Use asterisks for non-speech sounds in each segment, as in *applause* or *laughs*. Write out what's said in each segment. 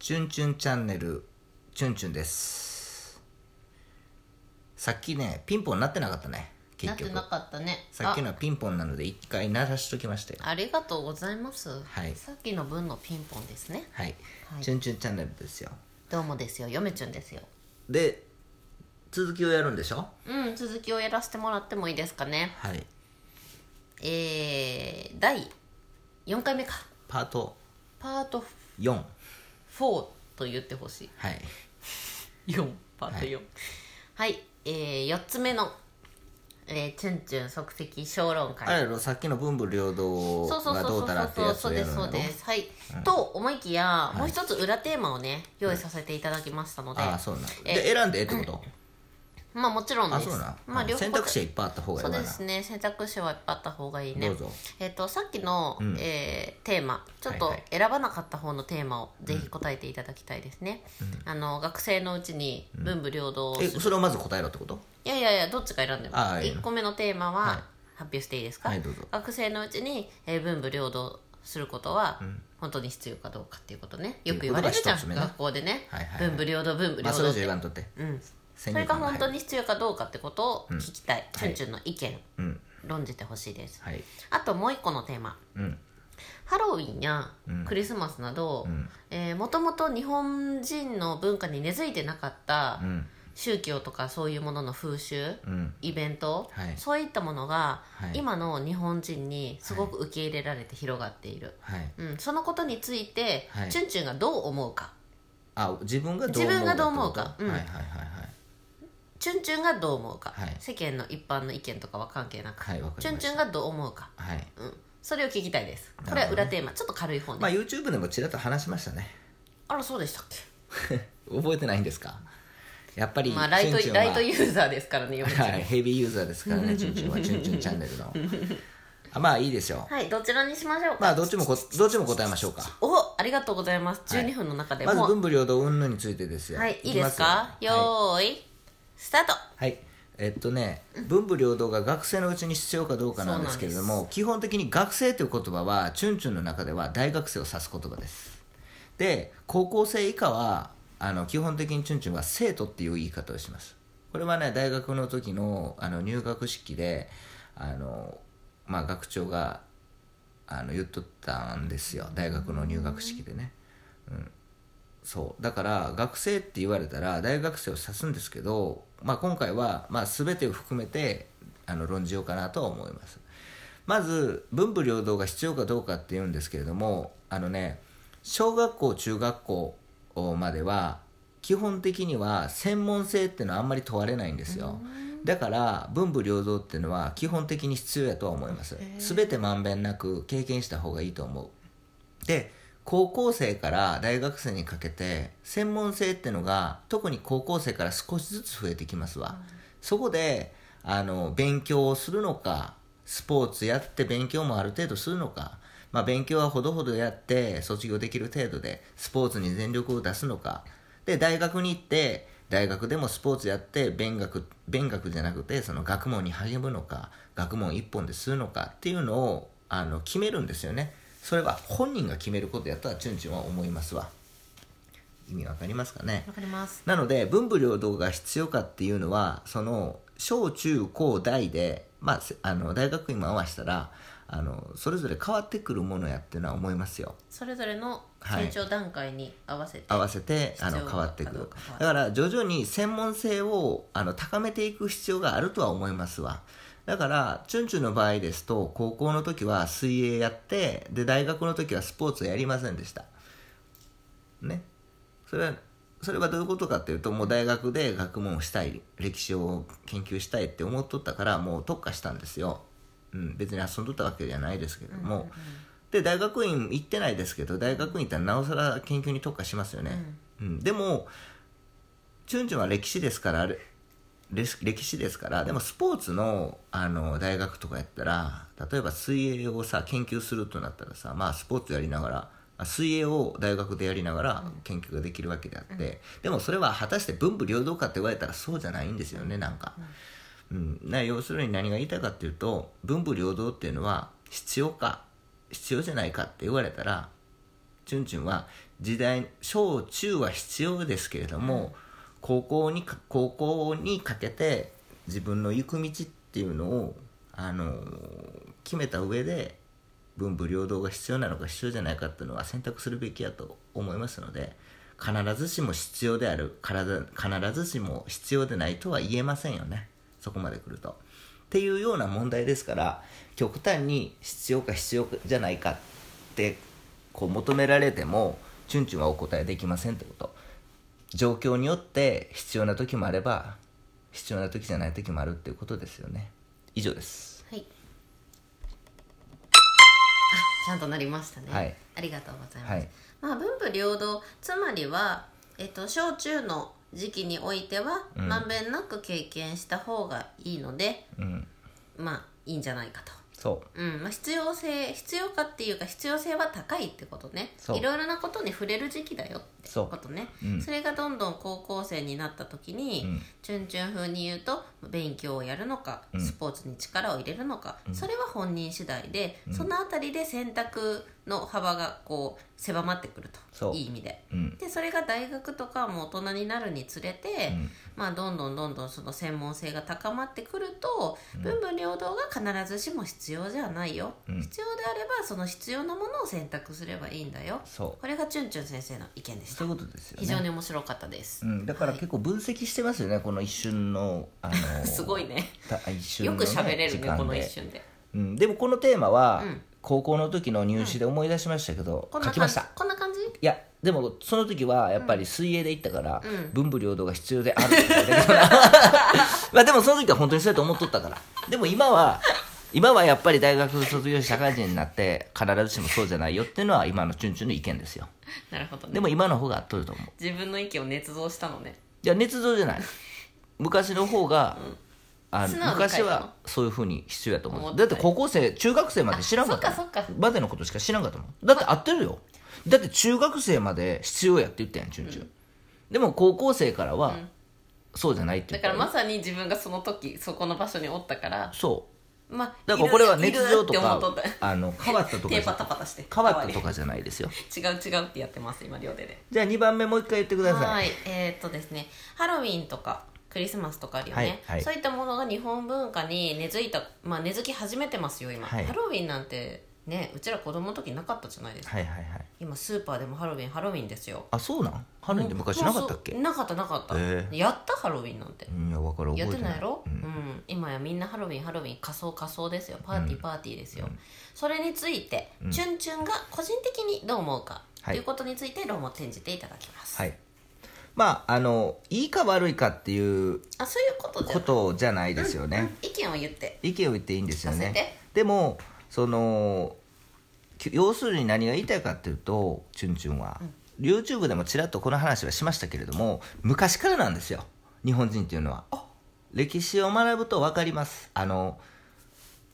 チュンチュンチャンネルチュンチュンです。さっきねピンポンなってなかったね結局。なってなかったね。さっきのはピンポンなので一回鳴らしときましたよ。あありがとうございます、はい。さっきの分のピンポンですね。はい、はい。チュンチュンチャンネルですよ。どうもですよ。嫁ちゅんですよ。で続きをやるんでしょ？うん続きをやらせてもらってもいいですかね。はい。えー、第4回目か。パートパート4 4と言ってほしい。はい。4パート4はい、えー、4つ目の、えー、チュンチュン即席小論会。あれさっきの文武両道そうそうがどそうそう。うたらってやつそうですそうですはい、と思いきや、もう一つ裏テーマをね用意させていただきましたので、ああそうなんえで選んでええってこと、まあもちろんです。まあ両方選択肢はいっぱいあった方がいいそうですね。選択肢はいっぱいあった方がいいね。えっ、とさっきの、えーテーマ。ちょっと選ばなかった方のテーマをぜひ答えていただきたいですね、あの学生のうちに文武両道をする、えそれをまず答えろってこと？いやいやいやどっちか選んでも。ああいいの1個目のテーマは、はい。発表していいですか、はいどうぞ。学生のうちに、えー文武両道することは、本当に必要かどうかっていうことね。よく言われるじゃん、学校でね、はいはいはい。文武両道文武まあそれ両道って、じゃ言わんとって。うん、先それが本当に必要かどうかってことを聞きたい、チュンチュンの意見、うん論じてほしいです。はい。あともう一個のテーマ。うん。ハロウィンやクリスマスなどもともと日本人の文化に根付いてなかったうん。宗教とかそういうものの風習、うん。イベント、はい。そういったものが、はい。今の日本人にすごく受け入れられて広がっている、はい。うん、そのことについて、はい。チュンチュンがどう思うか。あ自分がどう思うか自分がどうん。はいはいはいチュンチュンがどう思うか、はい。世間の一般の意見とかは関係なく、はいわかりました。チュンチュンがどう思うか、はい。はいうん、それを聞きたいです。これは裏テーマ。ちょっと軽い方ね、まあ YouTube でもちらっと話しましたね。あらそうでしたっけ？*laughs* 覚えてないんですか？やっぱりまあライトチュンチュンは。ライトユーザーですからね嫁ちゃん。はいヘビーユーザーですからねチュンチュンは。チュンチュンチャンネルの。*laughs* あまあいいでしょうはいどちらにしましょうか、まあどっちもこどっちも答えましょうか。おありがとうございます。はい。12分の中でまずもう、文武両道云々についてですよ。はいいいですか？きますよーい、スタート。はい。えっとね文武両道が学生のうちに必要かどうかなんですけれども基本的に学生という言葉はチュンチュンの中では大学生を指す言葉です。で高校生以下はあの基本的にチュンチュンは生徒っていう言い方をします。これはね大学の時のあの入学式であの、まあ、学長があの言っとったんですよ。大学の入学式でねそう。だから学生って言われたら大学生を指すんですけど、まあ、今回は、まあ、全てを含めてあの論じようかなとは思います。まず文武両道が必要かどうかっていうんですけれどもあのね小学校中学校までは基本的には専門性っていうのはあんまり問われないんですよ。だから文武両道っていうのは基本的に必要やとは思います。全てまんべんなく経験した方がいいと思う。で高校生から大学生にかけて専門性ってのが特に高校生から少しずつ増えてきますわ、そこであの勉強をするのかスポーツやって勉強もある程度するのか、まあ、勉強はほどほどやって卒業できる程度でスポーツに全力を出すのか。で大学に行って大学でもスポーツやって勉学勉学じゃなくてその学問に励むのか学問一本でするのかっていうのをあの決めるんですよね。それは本人が決めることやったらチュンチュンは思いますわ。意味わかりますかね？わかります。なので文武両道が必要かっていうのはその小中高大で、まあ、せあの大学院も合わせたらあのそれぞれ変わってくるものやっていうのは思いますよ。それぞれの成長段階に合わせて、合わせてあの変わっていくかどうかだから徐々に専門性をあの高めていく必要があるとは思いますわだからチュンチュンの場合ですと高校の時は水泳やってで大学の時はスポーツをやりませんでした。ね。それはそれはどういうことかっていうともう大学で学問をしたい歴史を研究したいって思っとったからもう特化したんですよ、うん、別に遊んどったわけじゃないですけども、で大学院行ってないですけど大学院行ったらなおさら研究に特化しますよね、うん。でもチュンチュンは歴史ですから歴史ですからでもスポーツのあの大学とかやったら例えば水泳をさ研究するとなったらさまあスポーツやりながら水泳を大学でやりながら研究ができるわけであって、でもそれは果たして文武両道かって言われたらそうじゃないんですよねなんか、うん、な要するに何が言いたいかっていうと文武両道っていうのは必要か必要じゃないかって言われたらチュンチュンは時代小中は必要ですけれども、高校に高校にかけて自分の行く道っていうのをあの決めた上で文武両道が必要なのか必要じゃないかっていうのは選択するべきやと思いますので必ずしも必要である体必ずしも必要でないとは言えませんよねそこまで来ると。っていうような問題ですから極端に必要か必要じゃないかってこう求められてもチュンチュンはお答えできませんってこと状況によって必要な時もあれば必要な時じゃない時もあるっていうことですよね。以上です。はい。ちゃんとなりましたね、はい、ありがとうございます、はい、まあ文武両道つまりはえっと小中の時期においては、うん、まんべんなく経験した方がいいので、うん、まあいいんじゃないかとそう、うんまあ、必要性必要かっていうか必要性は高いってことね。いろいろなことに触れる時期だよってことね。そ,、うん、それがどんどん高校生になった時に、うん、チュンチュン風に言うと勉強をやるのか、スポーツに力を入れるのか、それは本人次第で、その辺りで選択の幅がこう狭まってくるといい意味で、うん、でそれが大学とかも大人になるにつれて、うん、まあ、どんどんどんどんその専門性が高まってくると、うん、文武両道が必ずしも必要じゃないよ、必要であればその必要なものを選択すればいいんだよ。これがチュンチュン先生の意見でした。そういうことですよ、ね、非常に面白かったです、だから結構分析してますよねこの一瞬の、あのー、すごいね。一瞬の、ね、よく喋れるねこの一瞬で、うん、でもこのテーマは、高校の時の入試で思い出しましたけど、うん、書きました。こんな感じ？いやでもその時はやっぱり水泳で行ったから、うん、文武両道が必要である *laughs* まあでもその時は本当にそうやと思っとったから。でも今は今はやっぱり大学卒業社会人になって必ずしもそうじゃないよっていうのは今のチュンチュンの意見ですよ。なるほど、ね、でも今の方が合っとると思う。自分の意見を捏造したのね。いや捏造じゃない昔の方が、うん。あ昔はそういうふうに必要やと思う。だって高校生中学生まで知らんかったまでのことしか知らんかったもん。だって合ってるよ。だって中学生まで必要やって言ったやんチュンチュン、うん、でも高校生からは、そうじゃないってだからまさに自分がその時そこの場所におったからそう。まあ、だからこれは捏造とかあの変わったとか手パタパタして変わったとかじゃないですよ。違う違うってやってます今両手で。じゃあ2番目もう一回言ってください。はい。えー、っとですね。ハロウィンとかクリスマスとかあるよね、はいはい、そういったものが日本文化に根付いた、まあ、根付き始めてますよ今、はい、ハロウィンなんてねうちら子供の時なかったじゃないですか、はいはいはい、今スーパーでもハロウィンハロウィンですよ。あそうなん？ハロウィンって昔なかったっけ？なかったなかった、え。ー、やったハロウィンなんて。いや分かる。やってないやろ、うん、うん、今やみんなハロウィンハロウィン仮装仮装ですよ。パーティーパーティーですよ、うん、それについて、うん、チュンチュンが個人的にどう思うか、ということについて論を転じていただきます。はいまああのいいか悪いかっていうあそういうことじゃことじゃないですよね、意見を言って。意見を言っていいんですよね。でもその要するに何が言いたいかっていうとチュンチュンは、うん、YouTube でもちらっとこの話はしましたけれども昔からなんですよ。日本人っていうのは。歴史を学ぶと分かります。あの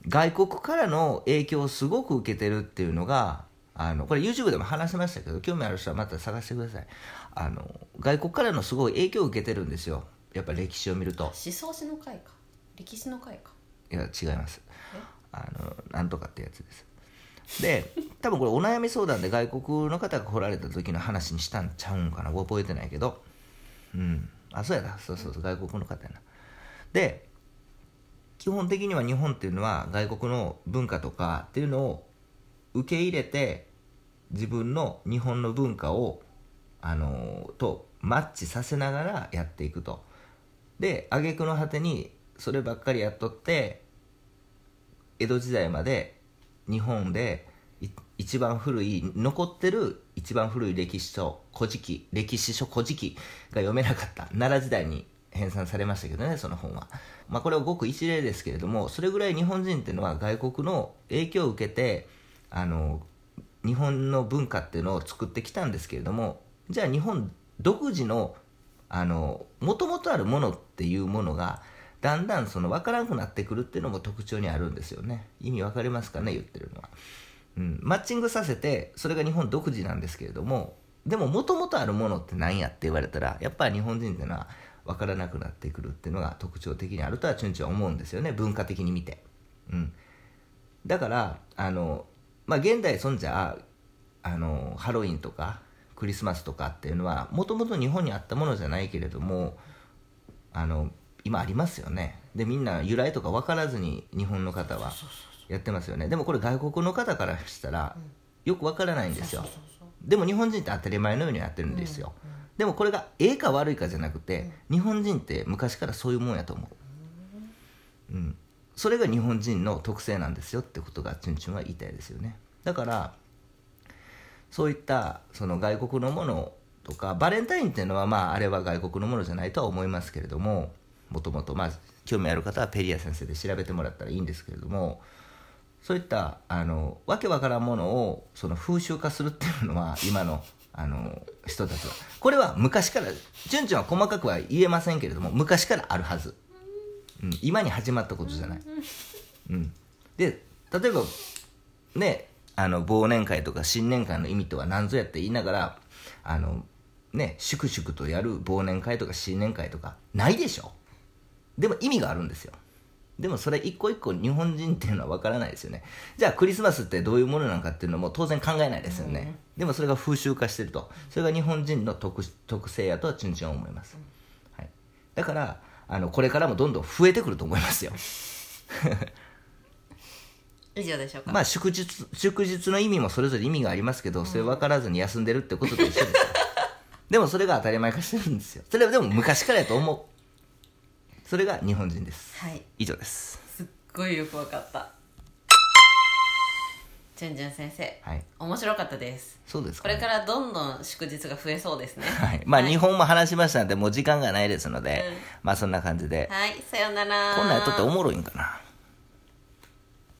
外国からの影響をすごく受けてるっていうのがあのこれ YouTube でも話しましたけど興味ある人はまた探してくださいあの外国からのすごい影響を受けてるんですよ。やっぱ歴史を見ると。思想史の会か。歴史の会か。いや違います。あのなんとかってやつです。で *laughs* 多分これお悩み相談で外国の方が来られた時の話にしたんちゃうんかな。覚えてないけど。うん。あそうやな。そうそうそう。外国の方やな。で基本的には日本っていうのは外国の文化とかっていうのを受け入れて自分の日本の文化をあのとマッチさせながらやっていくと。で挙句の果てにそればっかりやっとって江戸時代まで日本で一番古い残ってる一番古い歴史書「古事記」歴史書「古事記」が読めなかった。奈良時代に編纂されましたけどねその本は、まあ、これはごく一例ですけれどもそれぐらい日本人っていうのは外国の影響を受けてあの日本の文化っていうのを作ってきたんですけれどもじゃあ日本独自のもともとあるものっていうものがだんだんその分からなくなってくるっていうのも特徴にあるんですよね。意味分かりますかね？言ってるのは、うん、マッチングさせてそれが日本独自なんですけれどもでももともとあるものって何やって言われたらやっぱり日本人っていうのは分からなくなってくるっていうのが特徴的にあるとはチュンチュン思うんですよね。文化的に見て、うん、だからあのまあ現代そんじゃあのハロウィンとかクリスマスとかっていうのはもともと日本にあったものじゃないけれどもあの今ありますよね。でみんな由来とか分からずに日本の方はやってますよね。でもこれ外国の方からしたらよく分からないんですよ。でも日本人って当たり前のようにやってるんですよ、でもこれがええか悪いかじゃなくて、日本人って昔からそういうもんやと思う、うん、それが日本人の特性なんですよってことがチュンチュンは言いたいですよね。だからそういったその外国のものとかバレンタインっていうのはまああれは外国のものじゃないとは思いますけれどももともとまあ興味ある方はペリア先生で調べてもらったらいいんですけれどもそういったあのわけわからんものをその風習化するっていうのは今のあの人たちは。これは昔からチュンチュンは細かくは言えませんけれども昔からあるはず、うん、今に始まったことじゃない、うん、で例えばねあの忘年会とか新年会の意味とは何ぞやって言いながらあのね粛々とやる忘年会とか新年会とかないでしょ？でも意味があるんですよ。でもそれ一個一個日本人っていうのは分からないですよね。じゃあクリスマスってどういうものなのかっていうのも当然考えないですよね、うん、でもそれが風習化してると。それが日本人の特特性やとはちんちん思います、はい、だからあのこれからもどんどん増えてくると思いますよ以上でしょうか？まあ祝日祝日の意味もそれぞれ意味がありますけど、それ分からずに休んでるってことと一緒ですよ。*laughs* でもそれが当たり前化してるんですよ。それはでも昔からやと思う。それが日本人です。はい。以上です。すっごいよくわかった。じゅんじゅん先生、はい、面白かったです。そうですか、ね、これからどんどん祝日が増えそうですね。*laughs* はい。まあ、はい、日本も話しましたのでもう時間がないですので、うん、まあそんな感じで。はい。さようなら。こんなんやっとっておもろいんかな